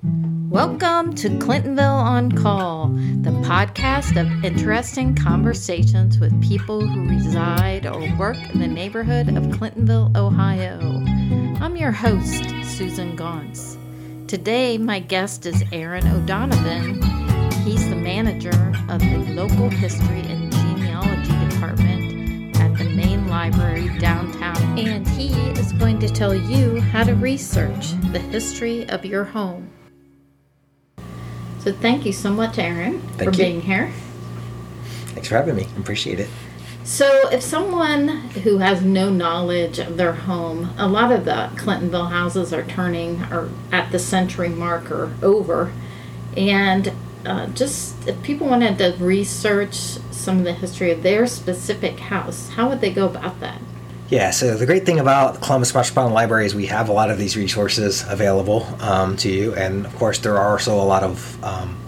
Welcome to Clintonville on Call, the podcast of interesting conversations with people who reside or work in the neighborhood of Clintonville, Ohio. I'm your host, Susan Gaunce. Today, my guest is Aaron O'Donovan. He's the manager of the Local History and Genealogy Department at the main library downtown, and he is going to tell you how to research the history of your home. So thank you so much, Aaron, Thank for you. being here. Thanks for having me. Appreciate it. So, if someone who has no knowledge of their home, a lot of the Clintonville houses are turning or at the century mark or over, and uh, just if people wanted to research some of the history of their specific house, how would they go about that? Yeah, so the great thing about Columbus Metropolitan Library is we have a lot of these resources available um, to you, and of course, there are also a lot of um,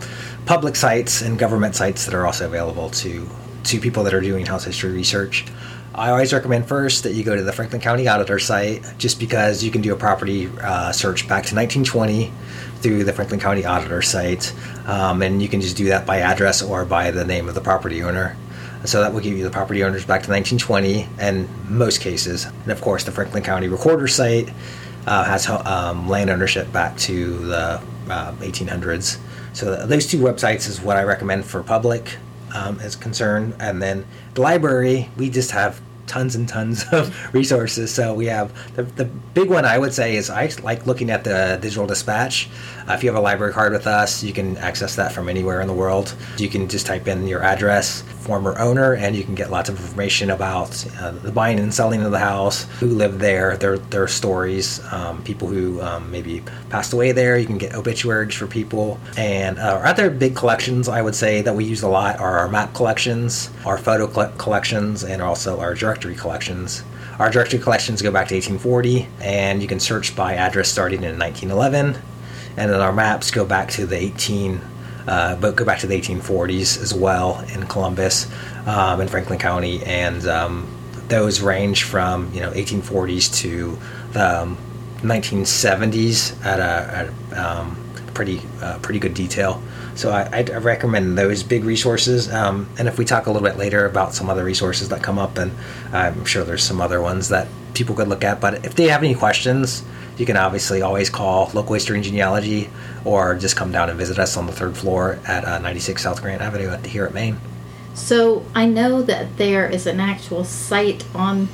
public sites and government sites that are also available to to people that are doing house history research. I always recommend first that you go to the Franklin County Auditor site, just because you can do a property uh, search back to 1920 through the Franklin County Auditor site, um, and you can just do that by address or by the name of the property owner. So that will give you the property owners back to 1920 and most cases. And of course, the Franklin County Recorder site uh, has um, land ownership back to the uh, 1800s. So those two websites is what I recommend for public um, is concerned. And then the library, we just have tons and tons of resources. So we have the, the big one I would say is I like looking at the digital dispatch. Uh, if you have a library card with us, you can access that from anywhere in the world. You can just type in your address, former owner, and you can get lots of information about uh, the buying and selling of the house, who lived there, their their stories, um, people who um, maybe passed away there. You can get obituaries for people, and uh, our other big collections I would say that we use a lot are our map collections, our photo coll- collections, and also our directory collections. Our directory collections go back to 1840, and you can search by address starting in 1911 and then our maps go back to the 18 uh, but go back to the 1840s as well in Columbus um, in Franklin County and um, those range from you know 1840s to the um, 1970s at a, at um, pretty uh, pretty good detail so I, I'd- recommend those big resources. Um, and if we talk a little bit later about some other resources that come up and I'm sure there's some other ones that people could look at. But if they have any questions you can obviously always call local history and genealogy or just come down and visit us on the third floor at uh, 96 south grant avenue here at maine So, I know that there is an actual site on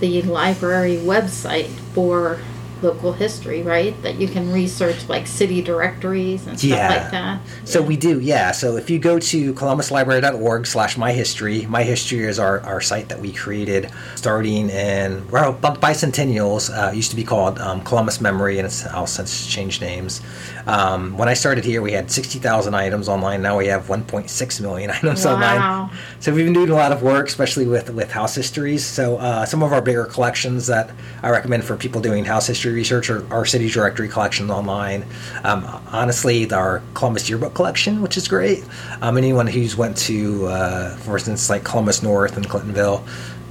the library website for local history, right? That you can research like city directories and stuff Yeah. like that. So we do, yeah. So if you go to columbuslibrary.org slash myhistory, myhistory is our, our site that we created starting in, well, bicentennials, uh, used to be called um, Columbus Memory, and it's now since changed names. Um, when I started here, we had 60,000 items online. Now we have 1.6 million items Wow. online. So we've been doing a lot of work, especially with, with house histories. So uh, some of our bigger collections that I recommend for people doing house history research are our city directory collections online. Um, honestly, our Columbus yearbook collection, which is great. Um, anyone who's went to, uh, for instance, like Columbus North and Clintonville,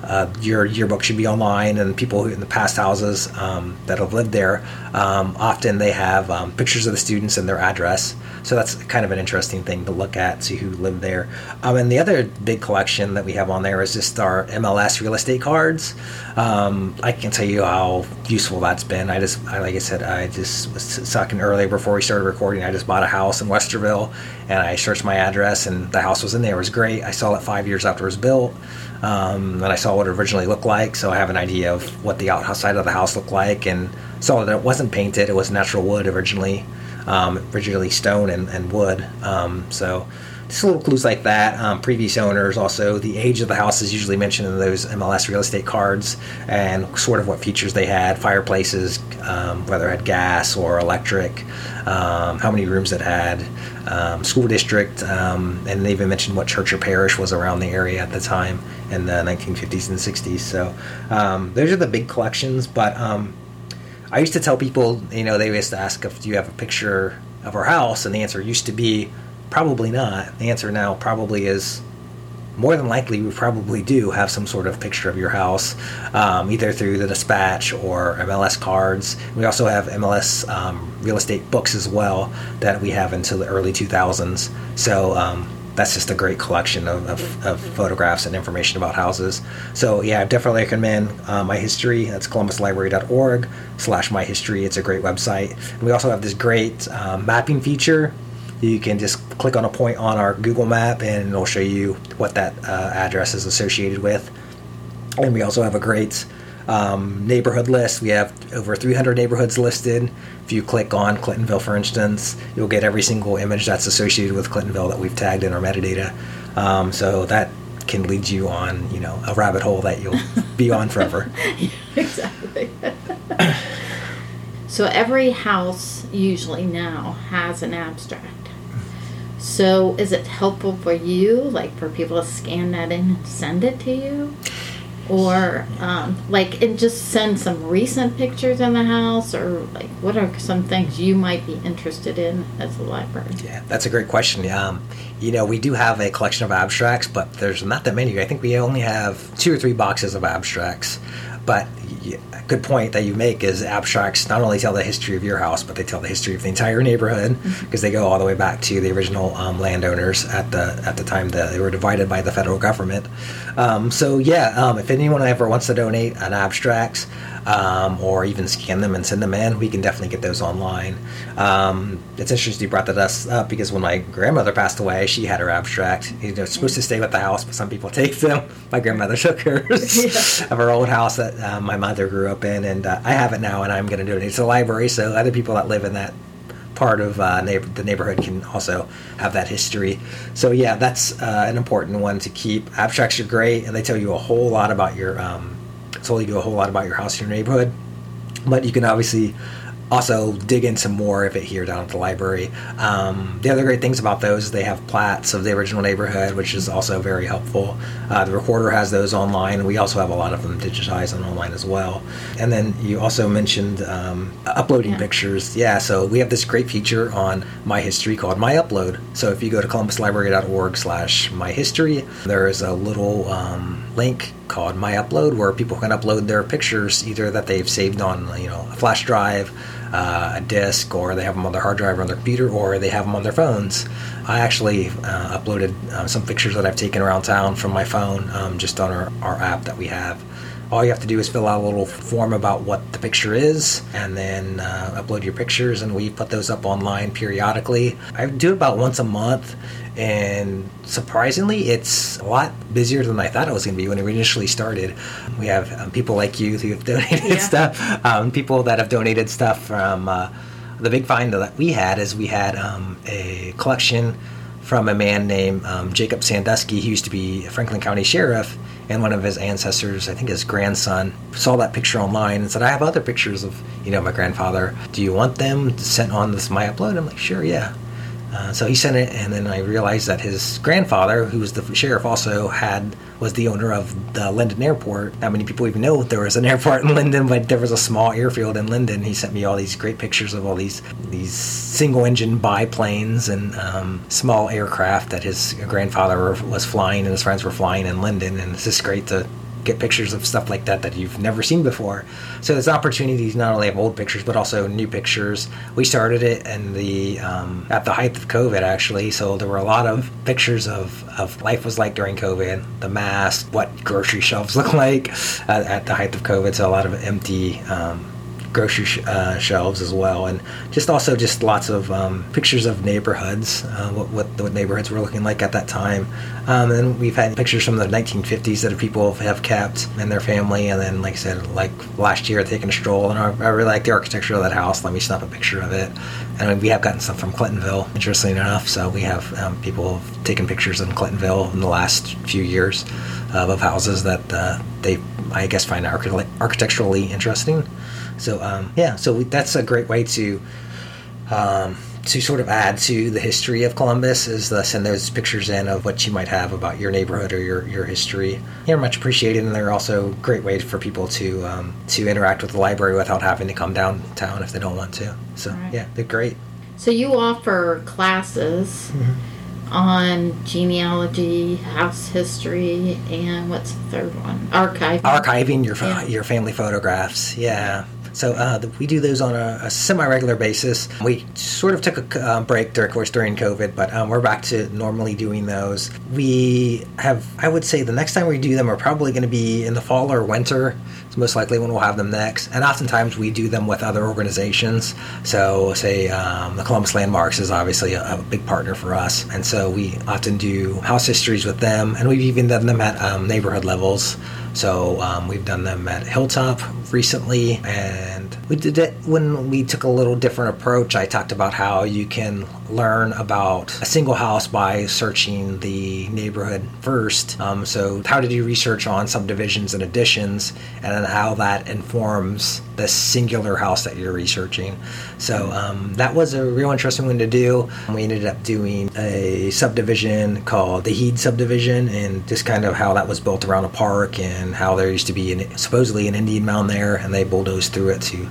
uh, your yearbook should be online, and people in the past houses um, that have lived there, um, often they have um, pictures of the students and their address. So that's kind of an interesting thing to look at, see who lived there. Um, and the other big collection that we have on there is just our MLS real estate cards. Um, I can tell you how useful that's been. I just, I, like I said, I just was talking earlier before we started recording. I just bought a house in Westerville, and I searched my address, and the house was in there. It was great. I saw it five years after it was built. Um, and I saw what it originally looked like, so I have an idea of what the outside of the house looked like, and saw that it wasn't painted; it was natural wood originally, um, originally stone and, and wood. Um, so just little clues like that. Um, previous owners, also the age of the house is usually mentioned in those MLS real estate cards, and sort of what features they had, fireplaces, um, whether it had gas or electric, um, how many rooms it had, um, school district, um, and they even mentioned what church or parish was around the area at the time in the 1950s and 60s. So um, those are the big collections, but I used to tell people, you know, they used to ask if do you have a picture of our house, and the answer used to be probably not. The answer now probably is more than likely we probably do have some sort of picture of your house, um, either through the dispatch or MLS cards. We also have MLS um, real estate books as well that we have until the early 2000s. So um, that's just a great collection of, of, of, photographs and information about houses. So yeah, I definitely recommend uh, My History. That's columbuslibrary.org slash My History. It's a great website. And we also have this great um, mapping feature. You can just click on a point on our Google map and it'll show you what that uh, address is associated with. And we also have a great um, neighborhood list. We have over 300 neighborhoods listed. If you click on Clintonville, for instance, you'll get every single image that's associated with Clintonville that we've tagged in our metadata. Um, so that can lead you on, you know, a rabbit hole that you'll be on forever. exactly. so every house usually now has an abstract. So is it helpful for you, like for people to scan that in and send it to you? or um, like and just send some recent pictures in the house or like what are some things you might be interested in as a library? Yeah that's a great question. Um, you know we do have a collection of abstracts but there's not that many. I think we only have two or three boxes of abstracts but a good point that you make is abstracts not only tell the history of your house, but they tell the history of the entire neighborhood because mm-hmm. they go all the way back to the original um, landowners at the at the time that they were divided by the federal government. Um, so yeah, um, if anyone ever wants to donate an abstract, um, or even scan them and send them in, we can definitely get those online. Um, it's interesting you brought that us up because when my grandmother passed away, she had her abstract. You know, it's supposed to stay with the house, but some people take them. My grandmother took hers yeah. of her old house that uh, my mother grew up in, and uh, I have it now, and I'm going to do it to the library so other people that live in that part of uh, neighbor, the neighborhood can also have that history. So yeah, that's uh, an important one to keep. Abstracts are great, and they tell you a whole lot about your um, told you a whole lot about your house your neighborhood. But you can obviously also dig into more of it here down at the library. Um, the other great things about those is they have plats of the original neighborhood, which is also very helpful. Uh, the recorder has those online. We also have a lot of them digitized and online as well. And then you also mentioned um, uploading yeah. pictures. Yeah, so we have this great feature on My History called My Upload. So if you go to columbuslibrary.org slash My History, there is a little um, link called My Upload where people can upload their pictures either that they've saved on you know a flash drive uh, a disk, or they have them on their hard drive or on their computer, or they have them on their phones. I actually uh, uploaded uh, some pictures that I've taken around town from my phone um, just on our, our app that we have. All you have to do is fill out a little form about what the picture is and then uh, upload your pictures, and we put those up online periodically. I do it about once a month, and surprisingly, it's a lot busier than I thought it was going to be when we initially started. We have um, people like you who have donated yeah. stuff, um, people that have donated stuff from. Uh, the big find that we had is we had um, a collection from a man named um, Jacob Sandusky. He used to be a Franklin County Sheriff, and one of his ancestors, I think his grandson, saw that picture online and said, "I have other pictures of you know my grandfather. Do you want them sent on this my upload?" I'm like, "Sure, yeah." Uh, so he sent it, and then I realized that his grandfather, who was the sheriff, also had was the owner of the Linden Airport. Not many people even know there was an airport in Linden, but there was a small airfield in Linden. He sent me all these great pictures of all these these single engine biplanes and um, small aircraft that his grandfather was flying and his friends were flying in Linden, and it's just great to get pictures of stuff like that that you've never seen before. So there's opportunities not only of old pictures but also new pictures. We started it in the um, at the height of COVID actually, so there were a lot of pictures of of life was like during COVID, the mask, what grocery shelves look like uh, at the height of COVID. So a lot of empty. Um, grocery sh- uh, shelves as well, and just also just lots of um, pictures of neighborhoods, uh, what, what, what neighborhoods were looking like at that time. Um, and we've had pictures from the 1950s that people have kept in their family, and then like I said, like last year taking a stroll, and I, I really like the architecture of that house. Let me snap a picture of it. And we have gotten some from Clintonville, interestingly enough. So we have um, people have taken pictures in Clintonville in the last few years uh, of houses that uh, they, I guess, find architecturally interesting. So um, yeah, so we, that's a great way to um, to sort of add to the history of Columbus is to send those pictures in of what you might have about your neighborhood or your, your history. They're much appreciated, and they're also great ways for people to um, to interact with the library without having to come downtown if they don't want to. So right. yeah, they're great. So you offer classes. Mm-hmm on genealogy, house history, and what's the third one? Archive. Archiving your Yeah. your family photographs. Yeah. So uh, the, we do those on a, a semi-regular basis. We sort of took a uh, break, there, of course, during COVID, but um, we're back to normally doing those. We have, I would say, the next time we do them are probably going to be in the fall or winter. Most likely when we'll have them next. And oftentimes we do them with other organizations. So, say um, the Columbus Landmarks is obviously a, a big partner for us, and so we often do house histories with them, and we've even done them at um, neighborhood levels. So um, we've done them at Hilltop recently, and we did it when we took a little different approach. I talked about how you can learn about a single house by searching the neighborhood first. Um, so how to do research on subdivisions and additions, and then how that informs the singular house that you're researching. So um, that was a real interesting one to do. We ended up doing a subdivision called the Heed subdivision, and just kind of how that was built around a park, and how there used to be an, supposedly an Indian mound there, and they bulldozed through it to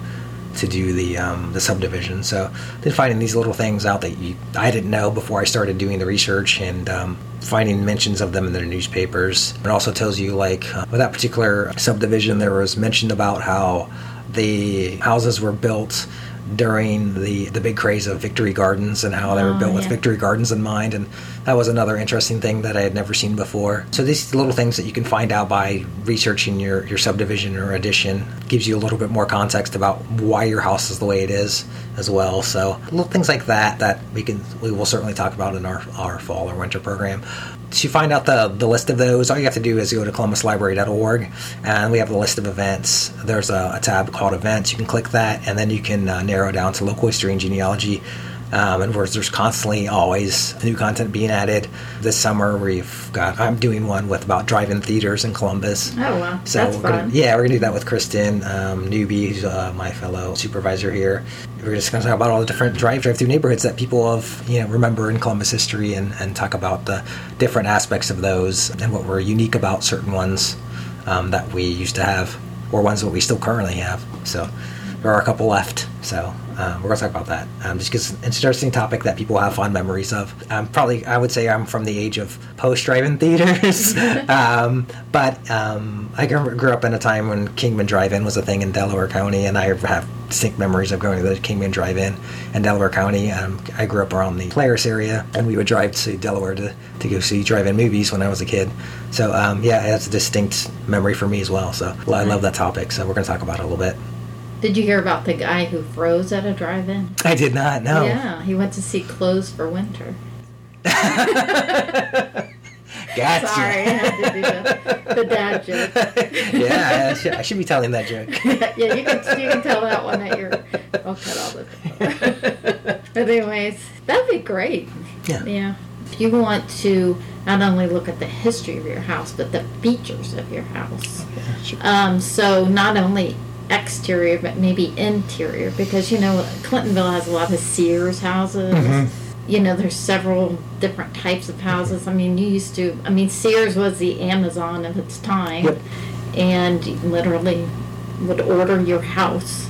to do the um, the subdivision. So then finding these little things out that you, I didn't know before I started doing the research, and um, finding mentions of them in the newspapers. It also tells you like uh, with that particular subdivision, there was mentioned about how the houses were built during the the big craze of Victory Gardens and how they were Oh, built with. Victory Gardens in mind, and that was another interesting thing that I had never seen before. So these little things that you can find out by researching your your subdivision or addition gives you a little bit more context about why your house is the way it is as well. So little things like that that we can we will certainly talk about in our our fall or winter program. To find out the, the list of those, all you have to do is go to columbuslibrary.org and we have a list of events. There's a, a tab called Events. You can click that and then you can uh, narrow down to local history and genealogy. Um, and there's constantly always new content being added. This summer we've got I'm doing one with about drive-in theaters in Columbus. Oh wow, So that's we're gonna, fun. yeah, we're gonna do that with Kristen um, Newby, who's uh, my fellow supervisor here. We're just gonna talk about all the different drive drive through neighborhoods that people have you know remember in Columbus history, and, and talk about the different aspects of those and what were unique about certain ones um, that we used to have, or ones that we still currently have. So there are a couple left. So um, we're gonna talk about that. Um, just because it's an interesting topic that people have fond memories of. Um, probably, I would say I'm from the age of post drive-in theaters, um, but um, I grew up in a time when Kingman Drive-In was a thing in Delaware County, and I have distinct memories of going to the Kingman Drive-In in Delaware County. Um, I grew up around the Polaris area, and we would drive to Delaware to, to go see drive-in movies when I was a kid. So yeah, that's a distinct memory for me as well. So I love that topic. So we're gonna talk about it a little bit. Did you hear about the guy who froze at a drive-in? I did not know. Yeah, he went to see clothes for winter. Gotcha. Sorry, I had to do the, the dad joke. yeah, I should, I should be telling that joke. yeah, you can you can tell that one at your. I'll cut all this. but anyways, that'd be great. Yeah. Yeah. If you want to not only look at the history of your house, but the features of your house. Um, so not only exterior, but maybe interior, because you know Clintonville has a lot of Sears houses. Mm-hmm. You know, there's several different types of houses. I mean, you used to. I mean, Sears was the Amazon of its time, Yep. and literally would order your house.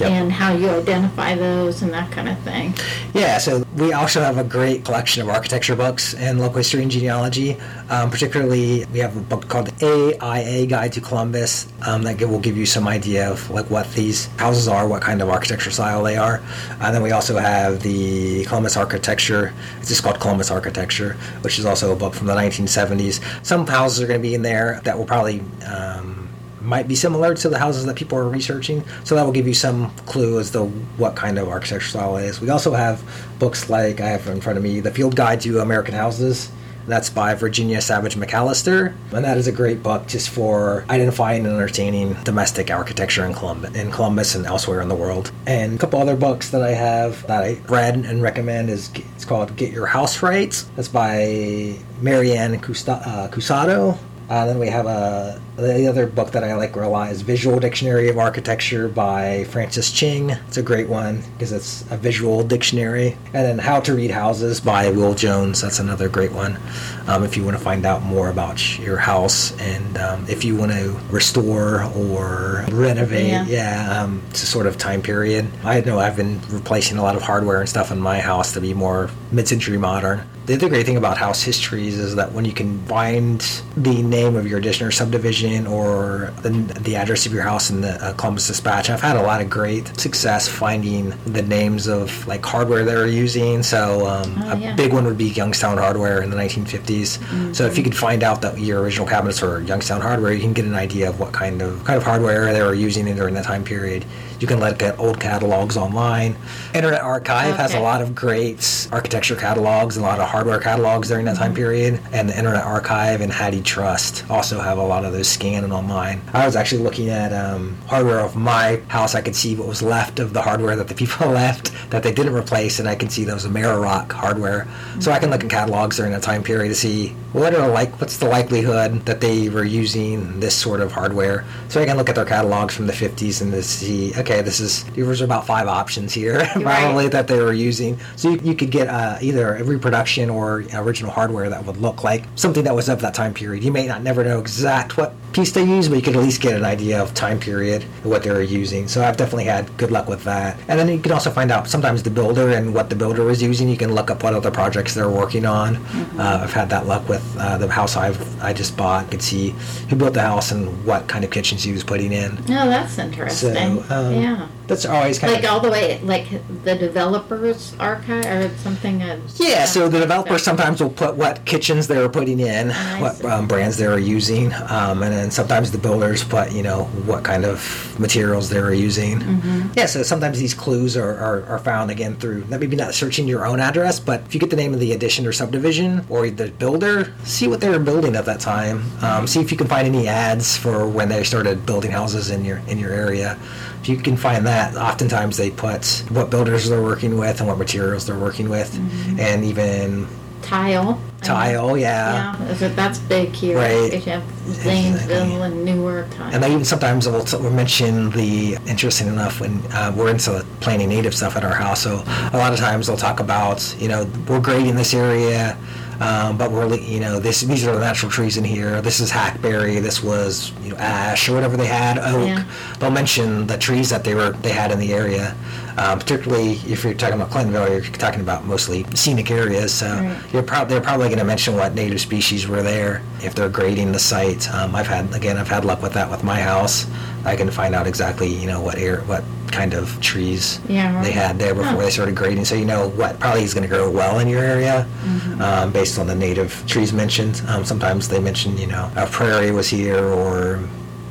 Yep. And how you identify those and that kind of thing. Yeah, so we also have a great collection of architecture books and local history and genealogy. Um, particularly, we have a book called AIA Guide to Columbus um, that will give you some idea of like what these houses are, what kind of architecture style they are. And then we also have the Columbus Architecture. It's just called Columbus Architecture, which is also a book from the 1970s. Some houses are going to be in there that will probably. Um, might be similar to the houses that people are researching. So that will give you some clue as to what kind of architecture style it is. We also have books like I have in front of me, The Field Guide to American Houses. That's by Virginia Savage McAlester, and that is a great book just for identifying and entertaining domestic architecture in Columbus, in Columbus and elsewhere in the world. And a couple other books that I have that I read and recommend is it's called Get Your House Right. That's by Marianne uh, Cusato. Uh, then we have a The other book that I like a lot is Visual Dictionary of Architecture by Francis Ching. It's a great one because it's a visual dictionary. And then How to Read Houses by Will Jones. That's another great one. Um, if you want to find out more about your house and um, if you want to restore or renovate, Yeah. yeah, um, to sort of time period. I know I've been replacing a lot of hardware and stuff in my house to be more mid-century modern. The other great thing about house histories is that when you can find the name of your addition or subdivision or the, the address of your house in the uh, Columbus Dispatch, I've had a lot of great success finding the names of like hardware they were using. So um, Oh, a big one would be Youngstown Hardware in the 1950s. So if you could find out that your original cabinets were Youngstown Hardware, you can get an idea of what kind of kind of hardware they were using during that time period. You can look at old catalogs online. Internet Archive has a lot of great architecture catalogs and a lot of hardware catalogs during that time period. And the Internet Archive and HathiTrust also have a lot of those scanned online. I was actually looking at um, hardware of my house. I could see what was left of the hardware that the people left that they didn't replace, and I can see those Amerock hardware. So I can look at catalogs during that time period to see what are like what's the likelihood that they were using this sort of hardware. So I can look at their catalogs from the 50s and to see okay, this is there's about five options here probably that they were using. So you, you could get uh, either a reproduction or original hardware that would look like something that was of that time period. You may not never know exact what piece they use, but you could at least get an idea of time period and what they were using. So I've definitely had good luck with that. And then you can also find out sometimes the builder and what the builder was using. You can look up what other projects they're working on. Uh, I've had that luck with uh, the house I've I just bought. You could see who built the house and what kind of kitchens he was putting in. No, that's interesting. So um, yeah. that's always kind Like of Like all the way, like the developers archive or something. uh, Yeah, so the developers sometimes will put what kitchens they were putting in, I what um, brands they were using, um, and then sometimes the builders put, you know, what kind of materials they were using. Mm-hmm. Yeah, so sometimes these clues are, are, are found again through maybe not searching your own address, but if you get the name of the addition or subdivision or the builder, see what they were building at that time. Um, see if you can find any ads for when they started building houses in your in your area. If you can find that, oftentimes they put what builders they're working with and what materials they're working with, Mm-hmm. and even Tile. I tile, mean, yeah. Yeah, that's big here. Right. Because you have. Zanesville and Newark. Tile. And they even sometimes will, will mention the interesting enough when uh, we're into planting native stuff at our house. So a lot of times they'll talk about you know we're grading this area, um, but we're you know this these are the natural trees in here. This is hackberry. This was you know ash or whatever they had oak. Yeah. They'll mention the trees that they were they had in the area. Um, particularly if you're talking about Clintonville, you're talking about mostly scenic areas. So Right. you're prob- they're probably going to mention what native species were there if they're grading the site. Um, I've had again, I've had luck with that with my house. I can find out exactly you know what air, what kind of trees Yeah, right. they had there before they started grading, so you know what probably is going to grow well in your area Mm-hmm. um, based on the native trees mentioned. Um, sometimes they mention you know a prairie was here or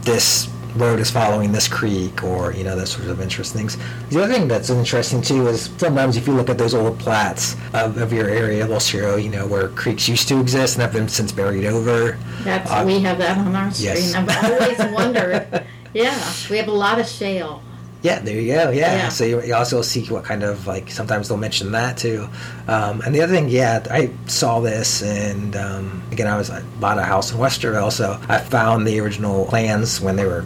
this road is following this creek or you know those sorts of interesting things the other thing that's interesting too is sometimes if you look at those old plats of, of your area they'll show you know where creeks used to exist and have been since buried over That's Uh, we have that on our yes. and I've always wondered. Yeah, we have a lot of shale. Yeah, there you go. Yeah. Yeah. So you, you also see what kind of like sometimes they'll mention that too. Um, and the other thing, yeah, I saw this, and um, again, I was I bought a house in Westerville, so I found the original plans when they were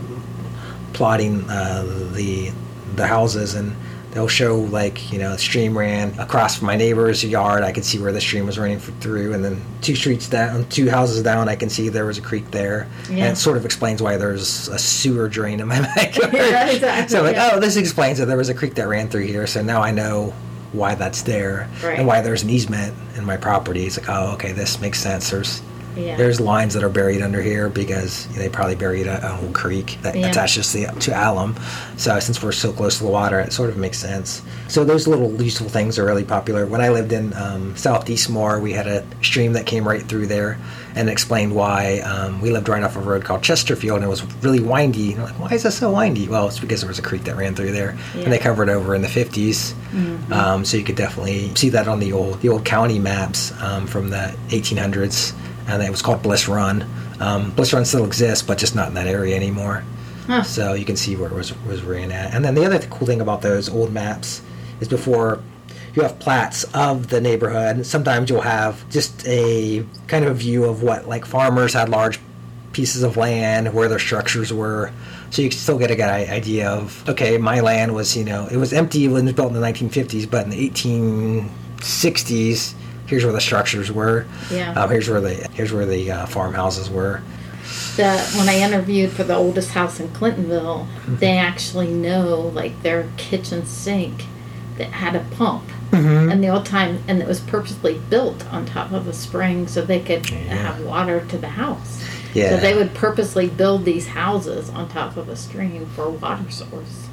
plotting uh, the the houses and. They'll show like you know, a stream ran across from my neighbor's yard. I could see where the stream was running through, and then two streets down, two houses down, I can see there was a creek there, and it sort of explains why there's a sewer drain in my backyard. Yeah, exactly, So like, yeah. oh, this explains that there was a creek that ran through here. So now I know why that's there Right. and why there's an easement in my property. It's like, oh, okay, this makes sense. There's Yeah. there's lines that are buried under here because they probably buried a, a whole creek that Yeah. attaches to, to alum. So since we're so close to the water, it sort of makes sense. So those little useful things are really popular. When I lived in um, Southeast Moore, we had a stream that came right through there and explained why um, we lived right off a road called Chesterfield and it was really windy. And I'm like, why is it so windy? Well, it's because there was a creek that ran through there Yeah. and they covered over in the 50s. Um, so you could definitely see that on the old the old county maps um, from the 1800s, and it was called Bliss Run. Um, Bliss Run still exists, but just not in that area anymore. Huh. So you can see where it was was ran at. And then the other cool thing about those old maps is before you have plats of the neighborhood. Sometimes you'll have just a kind of a view of what like farmers had large pieces of land, where their structures were. So you can still get a good idea of, okay, my land was, you know, it was empty when it was built in the 1950s, but in the 1860s, here's where the structures were. Yeah. Um, here's where the here's where the uh, farmhouses were. The, when I interviewed for the oldest house in Clintonville, Mm-hmm. they actually know like their kitchen sink that had a pump. Mm-hmm. And the old time, and it was purposely built on top of a spring so they could have water to the house. Yeah. So they would purposely build these houses on top of a stream for a water source.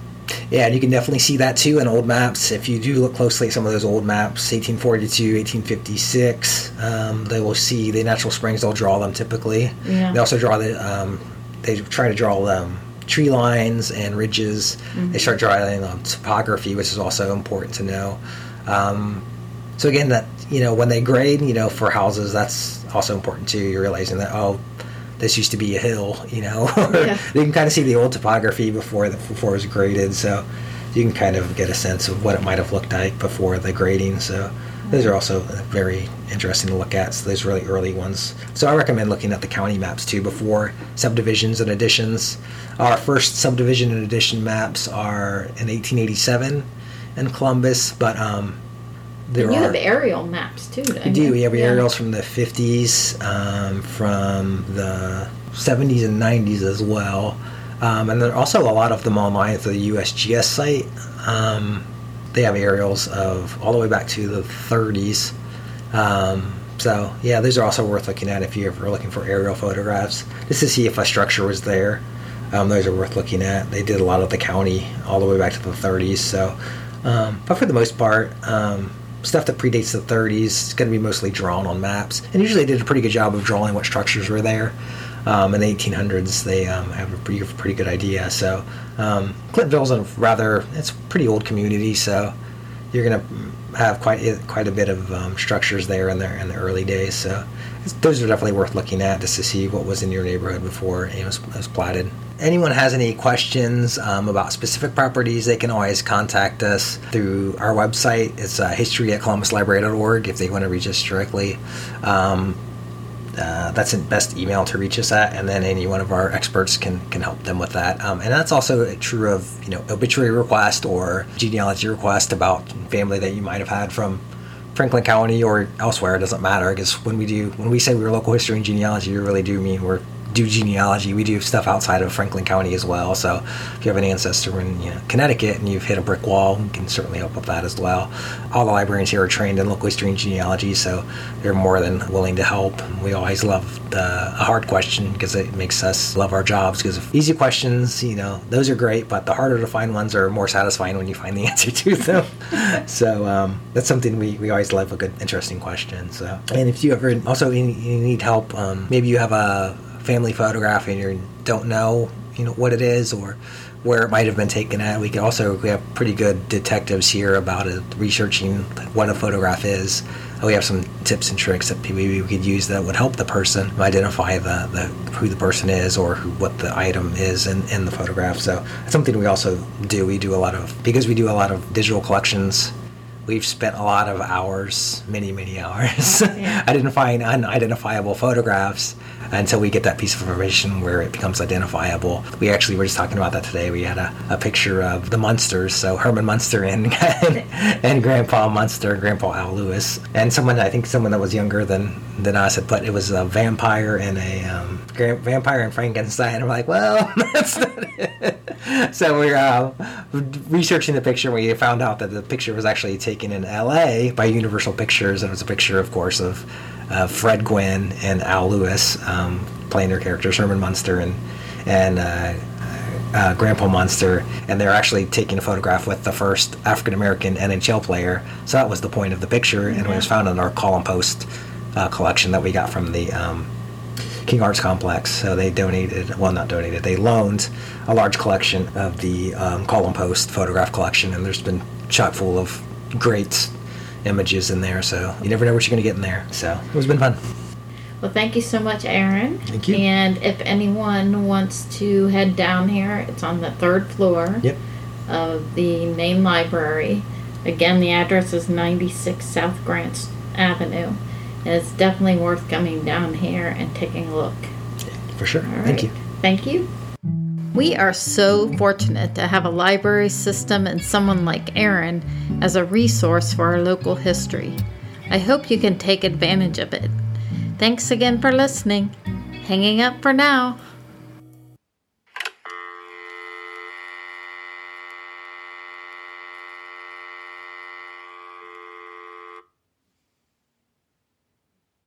Yeah, and you can definitely see that too in old maps. If you do look closely at some of those old maps, 1842, 1856, um, they will see the natural springs. They'll draw them typically. Yeah. They also draw the. Um, they try to draw um, tree lines and ridges. They start drawing topography, which is also important to know. Um, so again, that you know when they grade, you know for houses, that's also important too. You're realizing that oh, this used to be a hill, you know. Yeah. you can kind of see the old topography before the, before it was graded, so you can kind of get a sense of what it might have looked like before the grading. So those are also very interesting to look at. So those really early ones. So I recommend looking at the county maps too before subdivisions and additions. Our first subdivision and addition maps are in 1887 in Columbus, but um, there and you are have aerial maps too, we do. you? We have Yeah. aerials from the 50s, um, from the 70s and 90s as well. Um, and there are also a lot of them online through the USGS site. Um, they have aerials of all the way back to the 30s. Um, so, yeah, these are also worth looking at if you're ever looking for aerial photographs, just to see if a structure was there. Um, those are worth looking at. They did a lot of the county all the way back to the 30s. So, um, but for the most part, um, stuff that predates the 30s is going to be mostly drawn on maps. And usually they did a pretty good job of drawing what structures were there. Um, in the 1800s, they um, have a pretty, pretty good idea. So, um, Clintonville's a rather, it's a pretty old community, so you're going to have quite quite a bit of um, structures there in the in the early days. So it's, those are definitely worth looking at just to see what was in your neighborhood before it was, it was platted. Anyone has any questions um, about specific properties, they can always contact us through our website. It's uh, history at columbuslibrary.org if they want to reach us directly. Um, uh, that's the best email to reach us at, and then any one of our experts can can help them with that. Um, and that's also true of you know obituary request or genealogy request about family that you might have had from Franklin County or elsewhere. It doesn't matter because when we do when we say we're local history and genealogy, we really do mean we're do genealogy. We do stuff outside of Franklin County as well. So if you have an ancestor in you know, Connecticut and you've hit a brick wall, we can certainly help with that as well. All the librarians here are trained in local history and genealogy, so they're more than willing to help. We always love the, a hard question because it makes us love our jobs. Because easy questions, you know, those are great, but the harder to find ones are more satisfying when you find the answer to them. so um, that's something we, we always love a good, interesting question. So, and if you ever also you, need help, um, maybe you have a family photograph and you don't know you know what it is or where it might have been taken at. We can also we have pretty good detectives here about it researching what a photograph is. We have some tips and tricks that maybe we could use that would help the person identify the, the who the person is or who, what the item is in, in the photograph. So it's something we also do. We do a lot of because we do a lot of digital collections we've spent a lot of hours, many, many hours, Yeah. identifying unidentifiable photographs until we get that piece of information where it becomes identifiable. We actually were just talking about that today. We had a, a picture of the Munsters, so Herman Munster and, and Grandpa Munster and Grandpa Al Lewis. And someone, I think someone that was younger than, than us had put it was a vampire and a um, vampire and Frankenstein. I'm like, well, that's not it. So we're uh, researching the picture. We found out that the picture was actually taken in L.A. by Universal Pictures, and it was a picture, of course, of uh, Fred Gwynne and Al Lewis um, playing their characters, Herman Munster and and uh, uh, Grandpa Munster, and they're actually taking a photograph with the first African American NHL player. So that was the point of the picture, and it was found in our Call and Post uh, collection that we got from the. Um, King Arts Complex. So they donated, well, not donated, they loaned a large collection of the um, Call and Post photograph collection, and there's been chock full of great images in there. So you never know what you're going to get in there. So it was been fun. Well, thank you so much, Aaron. Thank you. And if anyone wants to head down here, it's on the third floor Yep. of the main library. Again, the address is 96 South Grant Avenue. And it's definitely worth coming down here and taking a look. For sure. Thank you. Thank you. We are so fortunate to have a library system and someone like Aaron as a resource for our local history. I hope you can take advantage of it. Thanks again for listening. Hanging up for now.